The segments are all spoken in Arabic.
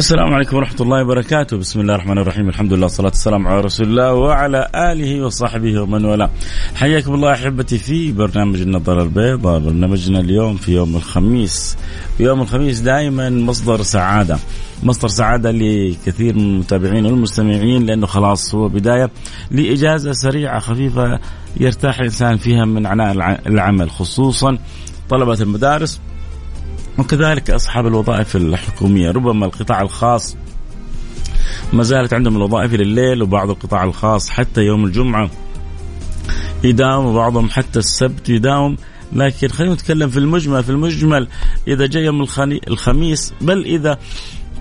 السلام عليكم ورحمة الله وبركاته. بسم الله الرحمن الرحيم. الحمد لله والصلاة والسلام على رسول الله وعلى آله وصحبه ومن والاه. حياكم الله أحبتي في برنامج النظر البيضاء. برنامجنا اليوم في يوم الخميس. يوم الخميس دائما مصدر سعادة. مصدر سعادة لكثير من المتابعين والمستمعين لأنه خلاص هو بداية لإجازة سريعة خفيفة يرتاح الإنسان فيها من عناء العمل خصوصا طلبة المدارس. وكذلك أصحاب الوظائف الحكومية. ربما القطاع الخاص ما زالت عندهم الوظائف لليل وبعض القطاع الخاص حتى يوم الجمعة يداوم وبعضهم حتى السبت يداوم. لكن خلينا نتكلم في المجمل في المجمل إذا جاء يوم الخميس بل إذا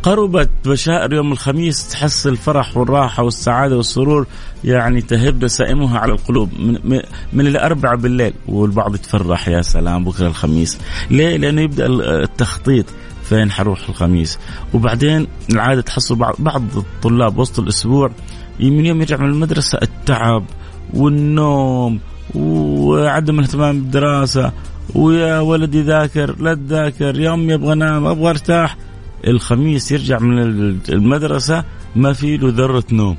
قربت بشائر يوم الخميس تحس الفرح والراحة والسعادة والسرور يعني تهب نسائمها على القلوب. من, من الأربعة بالليل والبعض يتفرح يا سلام بكرة الخميس. ليه؟ لأنه يبدأ التخطيط فين حروح الخميس. وبعدين العادة تحصل بعض, بعض الطلاب وسط الأسبوع من يوم يرجع من المدرسة التعب والنوم وعدم الاهتمام بالدراسة ويا ولدي ذاكر لا تذاكر يا امي أبغى انام أبغى أرتاح. الخميس يرجع من المدرسة ما في له ذرة نوم.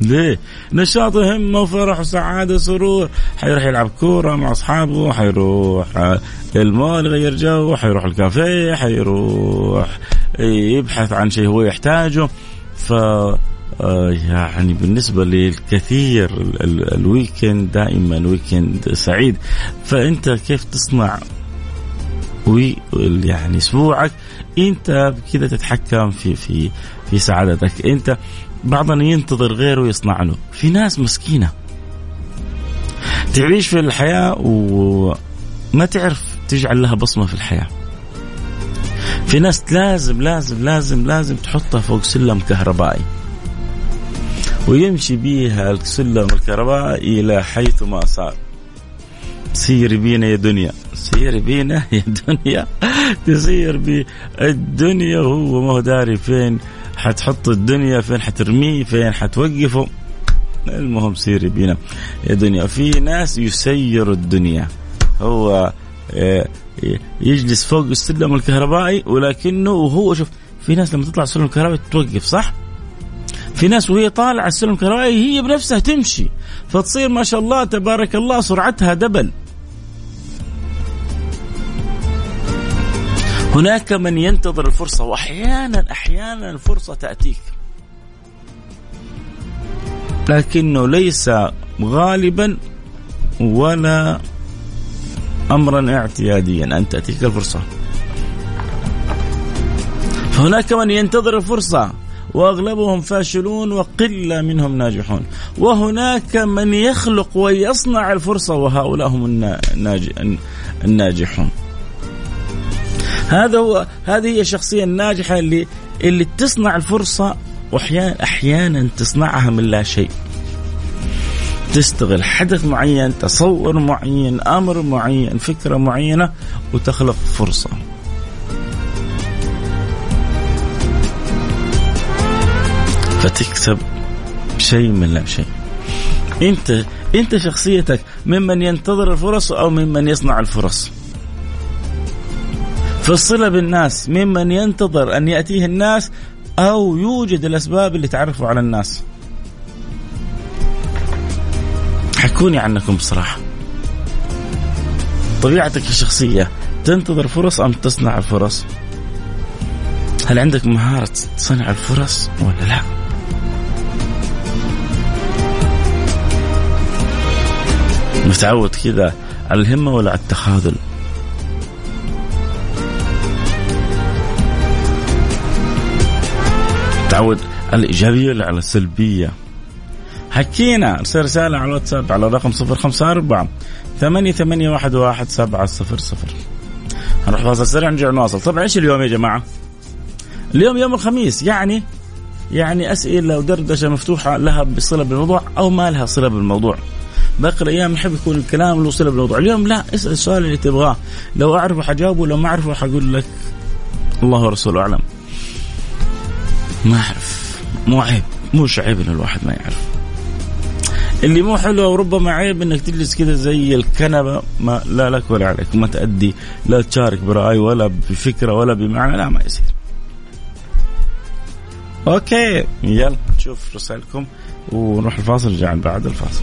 ليه؟ نشاط همه وفرح وسعادة وسرور. حيروح يلعب كورة مع أصحابه حيروح المول يغير جو حيروح الكافيه حيروح يبحث عن شيء هو يحتاجه. ف آه، يعني بالنسبة للكثير ال weekend دائما weekend سعيد. فأنت كيف تصنع وي يعني اسبوعك انت كذا تتحكم في في في سعادتك. انت بعضنا ينتظر غيره يصنع له. في ناس مسكينة. تعيش في الحياة وما تعرف تجعل لها بصمة في الحياة. في ناس لازم لازم لازم لازم تحطها فوق سلم كهربائي. ويمشي بيها السلم الكهربائي إلى حيث ما صار. سيري بينا يا دنيا. سيري بينا يا دنيا. تسير بالدنيا وهو ما هو داري فين حتحط الدنيا؟ فين حترميه؟ فين حتوقفه؟ المهم سيري بينا. يا دنيا في ناس يسير الدنيا. هو آه، يجلس فوق السلم الكهربائي ولكنه وهو شوف في ناس لما تطلع السلم الكهربائي توقف صح؟ في ناس وهي طالعة السلم الكهربائي هي بنفسها تمشي فتصير ما شاء الله تبارك الله سرعتها دبل. هناك من ينتظر الفرصة وأحيانا أحيانا الفرصة تأتيك. لكنه ليس غالبا ولا أمرا اعتياديا أن تأتيك الفرصة. فهناك من ينتظر الفرصة وأغلبهم فاشلون وقلة منهم ناجحون. وهناك من يخلق ويصنع الفرصة وهؤلاء هم الناجحون. هذا هو هذه هي الشخصيه الناجحة اللي اللي تصنع الفرصة واحيانا أحيانا تصنعها من لا شيء. تستغل حدث معين تصور معين أمر معين فكرة معينة وتخلق فرصة. فتكسب شيء من لا شيء. انت انت شخصيتك ممن ينتظر الفرص أو ممن يصنع الفرص. في الصله بالناس ممن ينتظر أن يأتيه الناس أو يوجد الأسباب اللي تعرفوا على الناس. حكوني عنكم بصراحة. طبيعتك الشخصية تنتظر فرص أم تصنع الفرص؟ هل عندك مهارة صنع الفرص ولا لا؟ متعود كذا على الهمة ولا على التخاذل؟ تعود الإيجابية على السلبية. حكينا ارسل رسالة على الواتساب على الرقم 054 ثمانية ثمانية واحد واحد سبعة صفر صفر. هنروح فاصل سريع نرجع نواصل. طبعا إيش اليوم يا جماعة. اليوم يوم الخميس يعني يعني أسئلة ودردشة مفتوحة لها بصلة بالموضوع أو ما لها صلة بالموضوع. باقي الأيام يحب يكون الكلام له صلة بالموضوع، اليوم لا اسأل السؤال اللي تبغاه، لو أعرفه حجاوبه لو ما أعرفه حقول لك الله ورسوله أعلم. ما أعرف. مو عيب. مش عيب إن الواحد ما يعرف. اللي مو حلو وربما عيب إنك تجلس كذا زي الكنبة. ما لا لك ولا عليك. ما تأدي. لا تشارك برأي ولا بفكرة ولا بمعنى. لا ما يصير. أوكي. يلا نشوف رسائلكم ونروح الفاصل. رجع بعد الفاصل.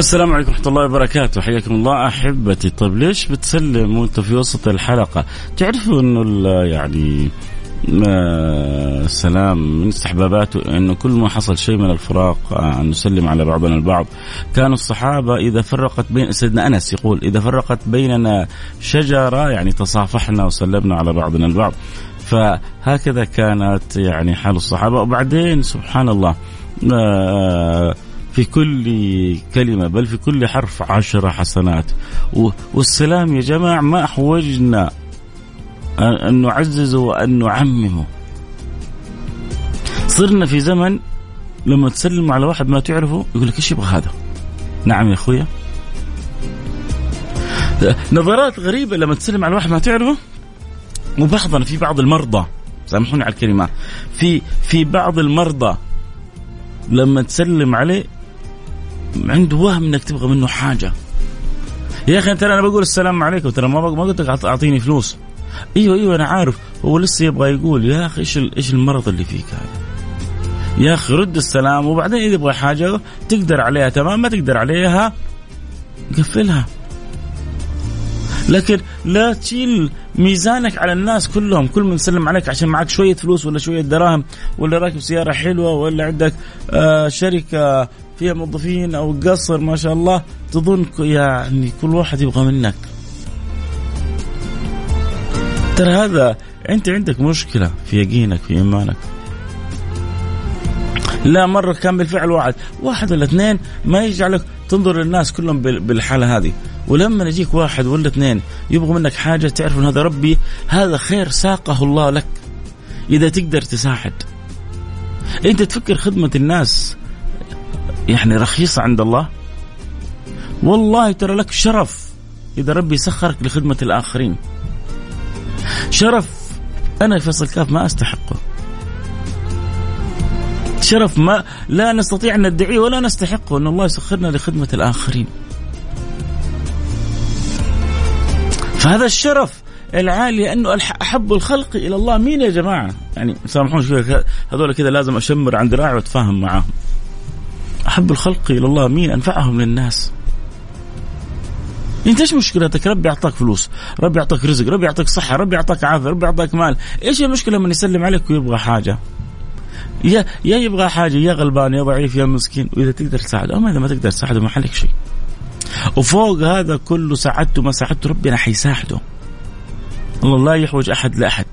السلام عليكم ورحمة الله وبركاته. حياكم الله أحبتي. طيب ليش بتسلم وأنت في وسط الحلقة؟ تعرفوا أنه يعني السلام من استحباباته إنه كل ما حصل شيء من الفراق أن نسلم على بعضنا البعض. كانوا الصحابة إذا فرقت بين سيدنا أنس يقول إذا فرقت بيننا شجرة يعني تصافحنا وسلمنا على بعضنا البعض. فهكذا كانت يعني حال الصحابة. وبعدين سبحان الله في كل كلمة بل في كل حرف عشرة حسنات. والسلام يا جماعة ما أحوجنا أن نعززه وأن نعممه صرنا في زمن لما تسلم على واحد ما تعرفه يقول لك إيش يبغى هذا؟ نعم يا أخويا. نظرات غريبة لما تسلم على واحد ما تعرفه وبعضنا في بعض المرضى. سامحوني على الكلمة. في في بعض المرضى لما تسلم عليه عنده وهم إنك تبغى منه حاجة. يا أخي ترى أنا بقول السلام عليكم ترى ما ما قلت لك أعطيني فلوس. أيوه أيوه أنا عارف. هو لسه يبغى يقول يا أخي إيش إيش المرض اللي فيك هذا؟ يا أخي رد السلام. وبعدين إذا يبغى حاجة تقدر عليها تمام؟ ما تقدر عليها قفلها. لكن لا تشيل ميزانك على الناس كلهم. كل من يسلم عليك عشان معك شوية فلوس ولا شوية دراهم ولا راكب سيارة حلوة ولا عندك آه شركة فيها موظفين أو قصر ما شاء الله. تظن يعني كل واحد يبغى منك. ترى هذا أنت عندك مشكلة في يقينك في إيمانك. لا مرة كان بالفعل واحد. واحد ولا اثنين ما يجعلك تنظر للناس كلهم بالحالة هذه. ولما يجيك واحد ولا اثنين يبغوا منك حاجة تعرف أن هذا ربي هذا خير ساقه الله لك. إذا تقدر تساعد. أنت تفكر خدمة الناس. يعني رخيصة عند الله. والله ترى لك شرف إذا ربي سخرك لخدمة الآخرين. شرف أنا فيصل كاف ما أستحقه. شرف ما لا نستطيع أن ندعيه ولا نستحقه أن الله يسخرنا لخدمة الآخرين. فهذا الشرف العالي أنه أحب الخلق إلى الله. مين يا جماعة؟ يعني سامحوني شوي هذول كذا لازم أشمر عن ذراعي وأتفاهم معاهم. أحب الخلق إلى الله مين؟ أنفعهم للناس. أنت إيش مشكلتك؟ ربي أعطاك فلوس، ربي أعطاك رزق، ربي أعطاك صحة، ربي أعطاك عافية، ربي أعطاك مال، إيش المشكلة من يسلم عليك ويبغى حاجة؟ يا يا يبغى حاجة يا غلبان يا ضعيف يا مسكين وإذا تقدر تساعده أما إذا ما تقدر تساعده ما عليك شيء. وفوق هذا كله ساعدته ما ساعدته ربنا حيساعده الله لا يحوج أحد لأحد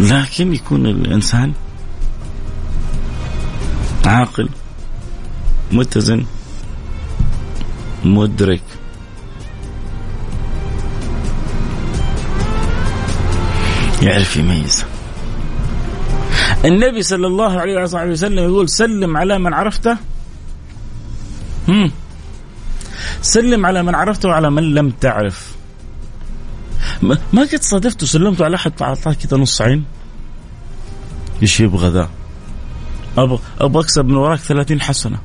لكن يكون الإنسان عاقل متزن مدرك. يعرف يميز. النبي صلى الله عليه وصحبه وسلم يقول سلم على من عرفته. هم. سلم على من عرفته وعلى من لم تعرف. ما قد صادفت وسلمت على أحد اعطاك كذا نص عين؟ إيش يبغى ذا؟ أبغى أكسب من وراك 30 حسنة.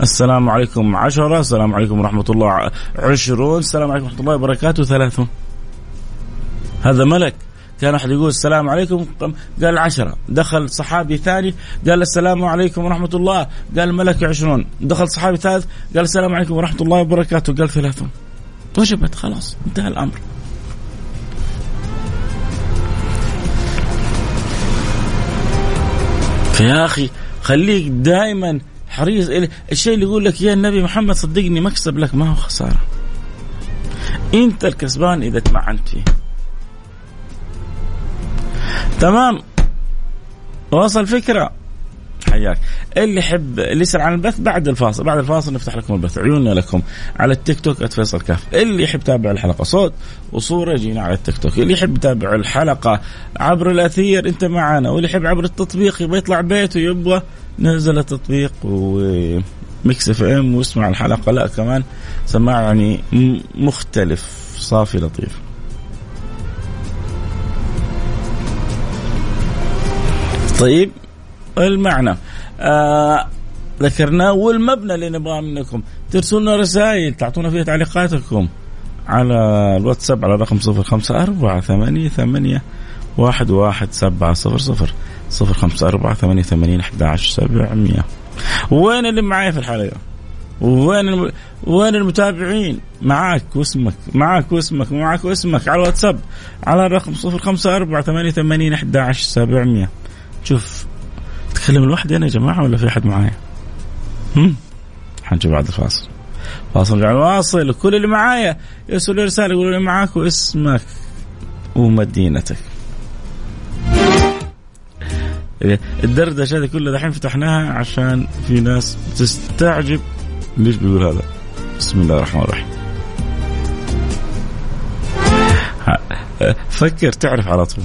السلام عليكم عشرة السلام عليكم ورحمة الله عشرون السلام عليكم ورحمة الله وبركاته ثلاثون. هذا ملك كان أحد يقول السلام عليكم قال عشرة. دخل صحابي ثاني قال السلام عليكم ورحمة الله. قال ملك عشرون. دخل صحابي ثالث قال السلام عليكم ورحمة الله وبركاته قال ثلاثون. وجبت خلاص انتهى الأمر. فيا أخي خليك دائما حريص الشيء اللي يقول لك يا النبي محمد صدقني مكسب لك ما هو خسارة. أنت الكسبان إذا تمعنت فيه تمام؟ وصل فكرة؟ حياك. اللي يحب اللي يسأل عن البث بعد الفاصل. بعد الفاصل نفتح لكم البث. عيوننا لكم على التيك توك @فيصل كاف. اللي يحب يتابع الحلقة صوت وصورة يجينا على التيك توك. اللي يحب يتابع الحلقة عبر الأثير انت معنا واللي يحب عبر التطبيق يبغى يطلع بيته يبغى نزل التطبيق و Mix FM واسمع الحلقة. لا كمان سماع يعني مختلف. صافي لطيف. طيب. المعنى. آه ذكرناه والمبنى اللي نبغاه منكم. ترسلوا لنا رسائل تعطونا فيها تعليقاتكم على الواتساب على رقم صفر خمسة أربعة ثمانية ثمانية واحد واحد سبعة صفر صفر صفر خمسة أربعة ثمانية ثمانين أحد عشر سبعمية. وين اللي معايا في الحلقة؟ وين الم... وين المتابعين؟ معاك واسمك معاك واسمك معاك واسمك على الواتساب على الرقم صفر خمسة أربعة ثمانية ثمانين أحد عشر سبعمية. شوف اتكلم لوحدي أنا يا جماعة ولا في أحد معايا؟ هم؟ حنشوف بعد الفاصل. فاصل واصل كل اللي معايا. يرسلوا لي رساله يقولوا لي معاك واسمك ومدينتك. الدردشة هذه كلها دحين فتحناها عشان في ناس تستعجب. ليش بيقول هذا؟ بسم الله الرحمن الرحيم. فكر تعرف على طول.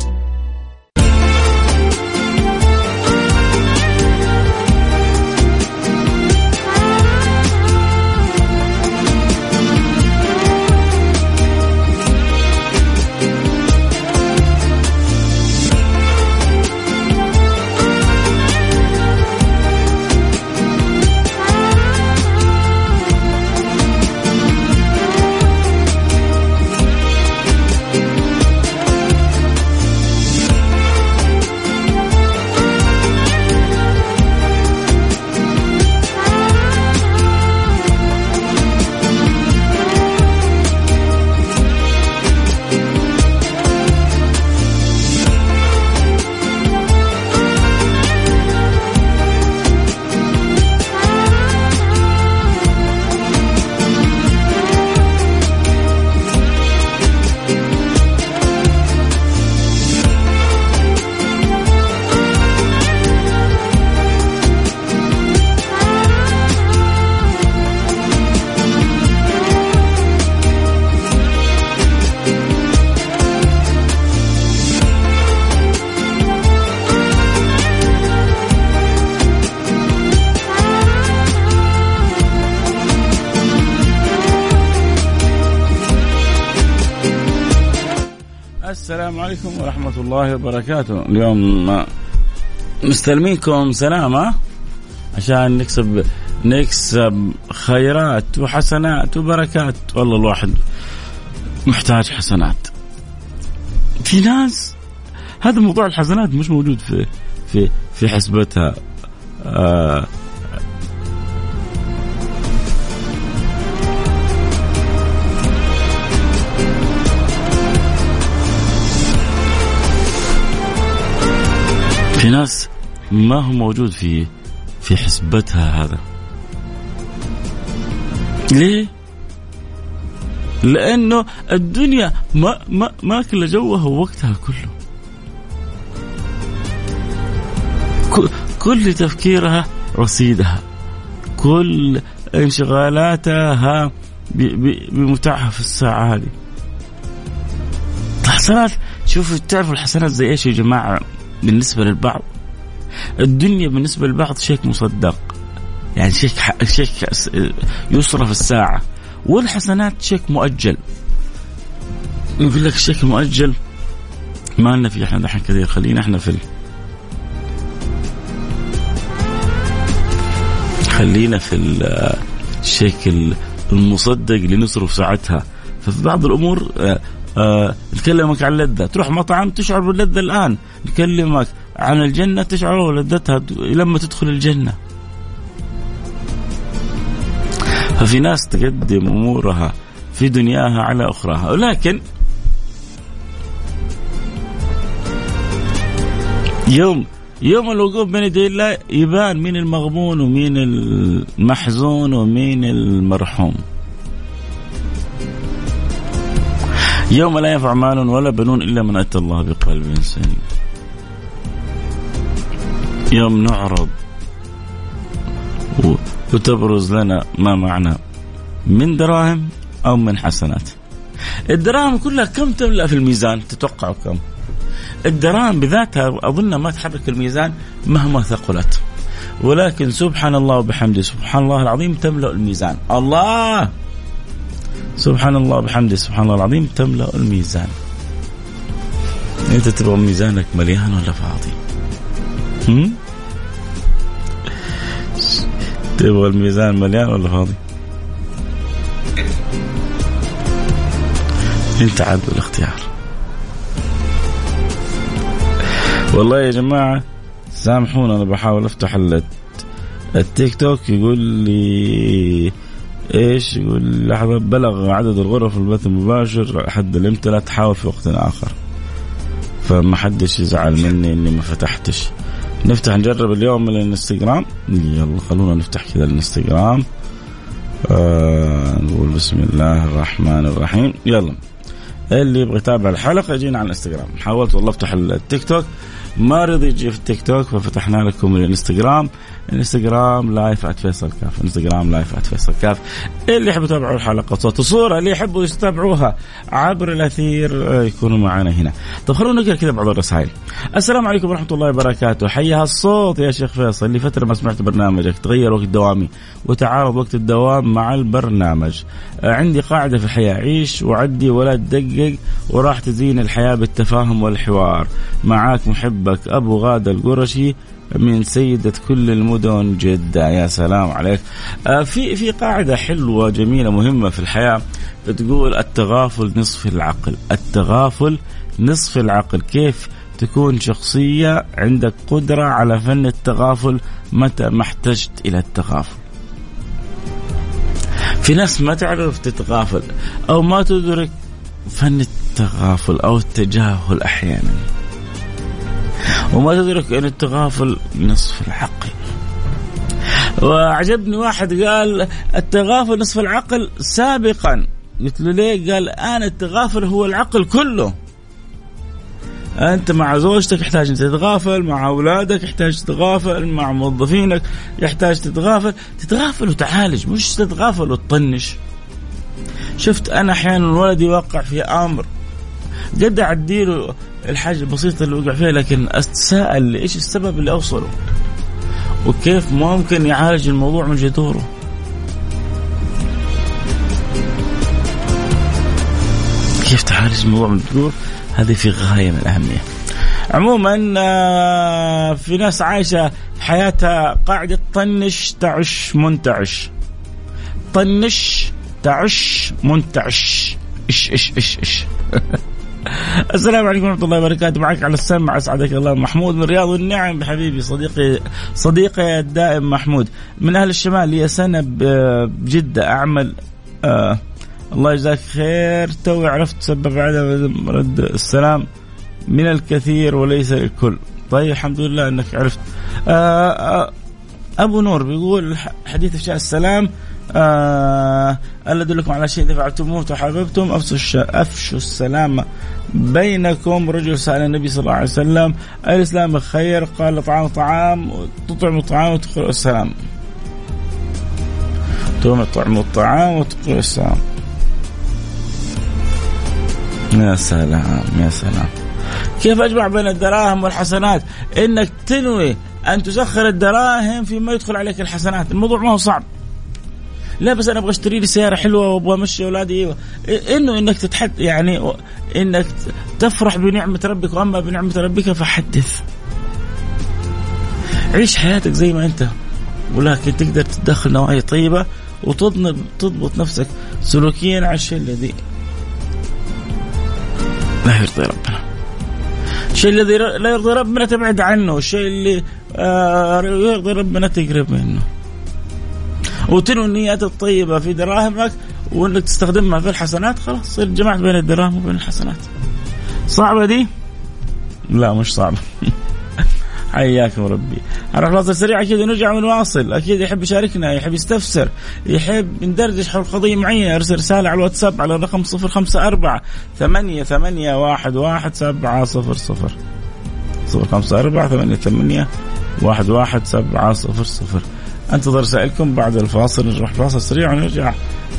عليكم ورحمة الله وبركاته. اليوم مستلمينكم سلامة عشان نكسب نكسب خيرات وحسنات وبركات. والله الواحد محتاج حسنات. في ناس هذا موضوع الحسنات مش موجود في في في حسبتها. آه في ناس ما هو موجود في في حسبتها هذا. ليه؟ لأنه الدنيا ما ما ماكله جوها ووقتها كله. كل تفكيرها رصيدها. كل انشغالاتها بمتعها في الساعة هذه. الحسنات شوفوا تعرفوا الحسنات زي إيش يا جماعة؟ بالنسبة للبعض. الدنيا بالنسبة للبعض شيء مصدق. يعني شيك شيك يصرف الساعة. والحسنات شيك مؤجل. يقول لك الشيك المؤجل ما لنا فيه إحنا دحين كثير. خلينا إحنا في خلينا في الشيك المصدق اللي نصرف ساعتها. ففي بعض الأمور آه، نكلمك عن اللذة تروح مطعم تشعر باللذة الآن. نكلمك عن الجنة تشعر بلذتها لما تدخل الجنة. ففي ناس تقدم أمورها في دنياها على أخراها. ولكن يوم يوم الوقوف بين يدي الله يبان مين المغبون ومين المحزون ومين المرحوم. يوم لا ينفع مال ولا بنون إلا من أتى الله بقلب سليم. يوم نعرض وتبرز لنا ما معنى من دراهم أو من حسنات. الدراهم كلها كم تملأ في الميزان؟ تتوقعوا كم؟ الدراهم بذاتها أظن ما تحرك الميزان مهما ثقلت. ولكن سبحان الله وبحمده سبحان الله العظيم تملأ الميزان. الله! سبحان الله وبحمده سبحان الله العظيم تملأ الميزان. أنت تبغى ميزانك مليان ولا فاضي؟ تبغى الميزان مليان ولا فاضي؟ أنت عبد الاختيار. والله يا جماعة سامحونا أنا بحاول أفتح التيك توك يقول لي إيش يقول لحظة بلغ عدد الغرف البث المباشر حد الإمتى لا تحاول في وقت آخر. فما حدش يزعل مني إني ما فتحتش. نفتح نجرب اليوم من الانستغرام. يلا خلونا نفتح كذا الانستغرام. آه نقول بسم الله الرحمن الرحيم. يلا اللي يبغى يتابع الحلقة يجينا على الانستغرام. حاولت والله أفتح التيك توك. ما رضي يجي في التيك توك ففتحنا لكم الانستغرام. انستغرام live @فيصل كاف انستغرام live @فيصل كاف اللي يحبوا يتابعوا الحلقة صوت وصورة اللي يحبوا يتابعوها عبر الأثير آه، يكونوا معنا هنا. طب خلونا نقرأ كذا بعض الرسائل. السلام عليكم ورحمة الله وبركاته. حيها الصوت يا شيخ فيصل. لفترة ما سمعت برنامجك. تغير وقت دوامي وتعارض وقت الدوام مع البرنامج. آه، عندي قاعدة في الحياة. عيش وعدي ولا تدقق وراح تزين الحياة بالتفاهم والحوار. معاك محبك أبو غاده القرشي من سيدة كل المدن جدة. يا سلام عليك. آه في في قاعدة حلوة جميلة مهمة في الحياة. بتقول التغافل نصف العقل. التغافل نصف العقل. كيف تكون شخصية عندك قدرة على فن التغافل متى ما احتجت إلى التغافل؟ في ناس ما تعرف تتغافل أو ما تدرك فن التغافل أو التجاهل أحيانا. وما تدرك أن التغافل نصف العقل. وعجبني واحد قال التغافل نصف العقل سابقا. قلت له ليه؟ قال الآن التغافل هو العقل كله. أنت مع زوجتك يحتاج أن تتغافل مع أولادك يحتاج تتغافل مع موظفينك يحتاج تتغافل. تتغافل وتعالج مش تتغافل وتطنش. شفت أنا أحيانا ولدي يوقع في أمر قد اعديله الحاجة البسيطة اللي وقع فيها لكن أتساءل إيش السبب اللي أوصله؟ وكيف ممكن يعالج الموضوع من جذوره كيف تعالج الموضوع من جذوره هذه في غاية من الاهميه عموما آه، في ناس عايشة حياتها قاعدة طنش تعش منتعش. طنش تعش منتعش. إيش إيش إيش إيش السلام عليكم ورحمة الله وبركاته. معك على السمع. أسعدك الله. محمود من رياض النعم. حبيبي صديقي صديقي الدائم محمود. من أهل الشمال لي سنة بجدة. أعمل آه الله يجزاك خير. توي عرفت سبب عدم رد السلام. من الكثير وليس الكل. طيب الحمد لله أنك عرفت. آه آه أبو نور بيقول حديث إفشاء السلام. آه ألا أدلكم على شيء إذا فعلتموه وحببتم افشوا أفشوا السلام بينكم. رجل سأل النبي صلى الله عليه وسلم الإسلام خير؟ قال طعام طعام تطعم الطعام وتقرأ السلام. تطعم الطعام وتقرأ السلام. يا سلام يا سلام. كيف أجمع بين الدراهم والحسنات؟ إنك تنوي أن تسخر الدراهم فيما يدخل عليك الحسنات. الموضوع ما هو صعب. لا بس أنا أبغى أشتري لي سيارة حلوة وأبغى أمشي أولادي. إنه إنك تتحد يعني إنك تفرح بنعمة ربك. وأما بنعمة ربك فحدث. عيش حياتك زي ما أنت. ولكن تقدر تدخل نوايا طيبة وتضبط تضبط نفسك سلوكيا على الشيء الذي لا يرضي ربنا. الشيء الذي لا يرضي ربنا تبعد عنه. الشيء اللي آه، يرضي ربنا تقرب منه. وتنوي النيات الطيبة في دراهمك وإنك تستخدمها في الحسنات خلاص جمعت بين الدراهم وبين الحسنات. صعبة دي؟ لا مش صعبة. حياكم ربي. نروح فاصل سريع أكيد ونرجع ونواصل أكيد يحب يشاركنا يحب يستفسر يحب ندردش حول قضية معينة. أرسل رسالة على الواتساب على الرقم 054 ثمانية ثمانية واحد واحد سبعة صفر صفر. صفر خمسة أربعة ثمانية ثمانية واحد واحد سبعة صفر صفر. انتظر رسائلكم بعد الفاصل نروح فاصل سريع ونرجع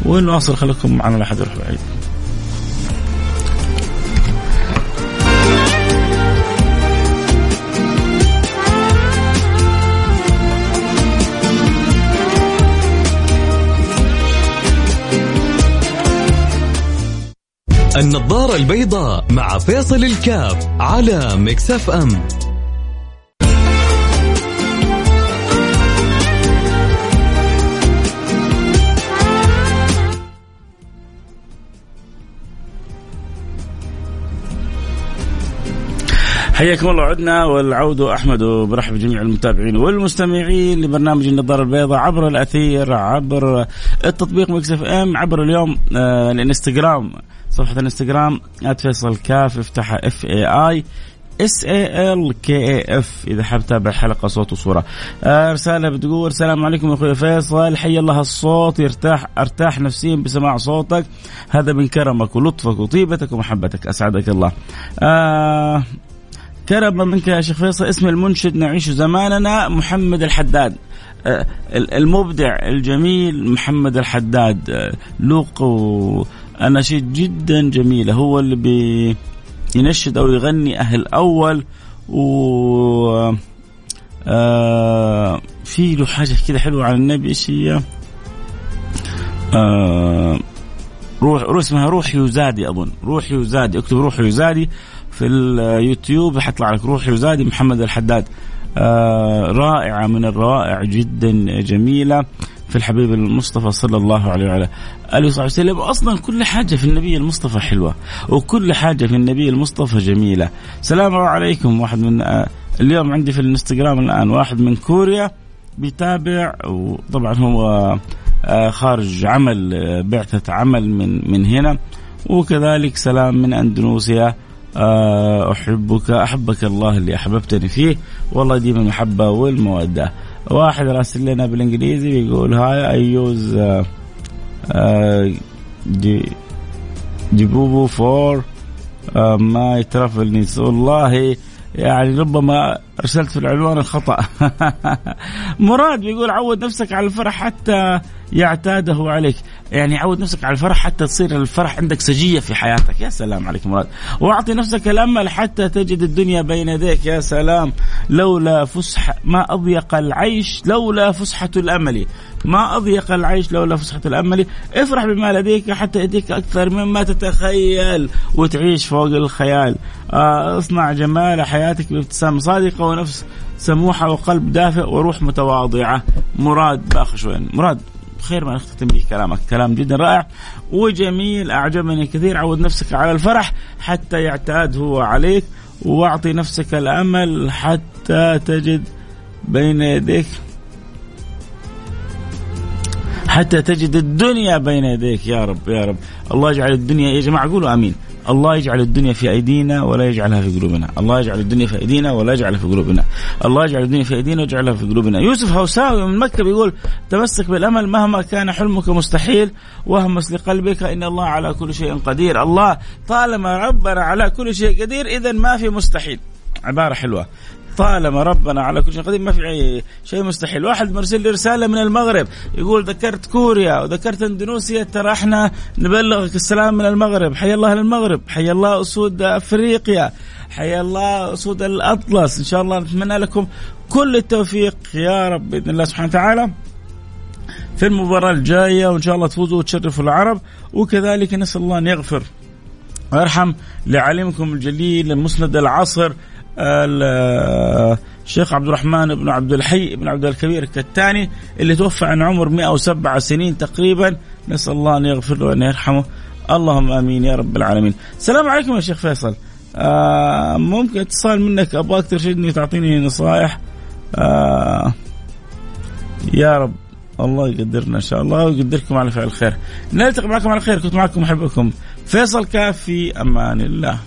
ونواصل. خليكم معنا لحد يروح بعيد النظارة البيضاء مع فيصل الكاف على مكسف أم. حياكم الله عدنا والعود أحمد وبرحب بجميع المتابعين والمستمعين لبرنامج النظارة البيضاء عبر الأثير عبر التطبيق مكس FM عبر اليوم آه الإنستغرام صفحة الإنستغرام @فيصل كاف افتحها F A I S A L K A F إذا حاب تتابع الحلقة صوت وصورة. آه رسالة بتقول السلام عليكم أخوي فيصل حي الله الصوت يرتاح أرتاح نفسيا بسماع صوتك هذا من كرمك ولطفك وطيبتك ومحبتك أسعدك الله. آه كرم منك يا شيخ فيصل اسم المنشد نعيش زماننا محمد الحداد. آه، المبدع الجميل محمد الحداد. آه، لوق أناشيد جدا جميلة هو اللي بينشد أو يغني أهل أول و آه في له حاجة كده حلوة عن النبي إيش هي؟ آه روح روح اسمها روح يزادي أظن. روح يزادي اكتب روح يزادي في اليوتيوب حيطلع لك روحي وزادي محمد الحداد. آه رائعة من الرائع جدا جميلة في الحبيب المصطفى صلى الله عليه وعلى آله وصحبه وسلم. أصلا كل حاجة في النبي المصطفى حلوة وكل حاجة في النبي المصطفى جميلة. سلام عليكم. واحد من آه اليوم عندي في الانستغرام الآن واحد من كوريا بيتابع وطبعا هو آه خارج عمل آه، بعثة عمل من من هنا. وكذلك سلام من أندونيسيا. آه، احبك أحبك الله اللي أحببتني فيه. والله ديما المحبه والمودة. واحد راسل لنا بالإنجليزي بيقول hi I use جيبوبو for my travel needs والله يعني ربما أرسلت في العنوان الخطأ. مراد بيقول عود نفسك على الفرح حتى يعتاده عليك. يعني عود نفسك على الفرح حتى تصير الفرح عندك سجية في حياتك. يا سلام عليك مراد. وأعطي نفسك الأمل حتى تجد الدنيا بين يديك. يا سلام. لولا فسح ما أضيق العيش لولا فسحة الأمل. ما أضيق العيش لولا فسحة الأمل. افرح بما لديك حتى يأتيك أكثر مما تتخيل وتعيش فوق الخيال. آه، اصنع جمال حياتك بابتسامة ونفس سموحة وقلب دافئ وروح متواضعة. مراد باخشوين مراد خير ما نختتم به كلامك. كلام جدا رائع. وجميل أعجبني كثير. عود نفسك على الفرح حتى يعتاد هو عليك. واعطي نفسك الأمل حتى تجد بين يديك. حتى تجد الدنيا بين يديك. يا رب يا رب. الله يجعل الدنيا يا جماعة. قولوا أمين. الله يجعل الدنيا في أيدينا ولا يجعلها في قلوبنا. الله يجعل الدنيا في أيدينا ولا يجعلها في قلوبنا. الله يجعل الدنيا في أيدينا ويجعلها في قلوبنا. يوسف هوساوي من مكة بيقول تمسك بالأمل مهما كان حلمك مستحيل واهمس لقلبك إن الله على كل شيء قدير. الله طالما ربنا على كل شيء قدير إذا ما في مستحيل. عبارة حلوة. طالما ربنا على كل شيء قدير ما في شيء مستحيل. واحد مرسل لي رسالة من المغرب يقول ذكرت كوريا وذكرت إندونيسيا ترى إحنا نبلغك السلام من المغرب. حيا الله للمغرب حيا الله أسود أفريقيا حيا الله أسود الأطلس. إن شاء الله نتمنى لكم كل التوفيق يا رب بإذن الله سبحانه وتعالى. في المباراة الجاية وإن شاء الله تفوزوا وتشرفوا العرب وكذلك نسأل الله أن يغفر ويرحم لعلمكم الجليل المسند العصر. الشيخ عبد الرحمن بن عبد الحي بن عبد الكبير الكتاني اللي توفى عن عمر 107 سنين تقريبا نسأل الله أن يغفر له وأن يرحمه اللهم آمين يا رب العالمين. السلام عليكم يا شيخ فيصل. آه ممكن اتصال منك ابغاك ترشدني تعطيني نصائح. آه يا رب الله يقدرنا إن شاء الله ويقدركم على فعل الخير. نلتقي معكم على خير كنت معكم أحبكم فيصل كاف في أمان الله.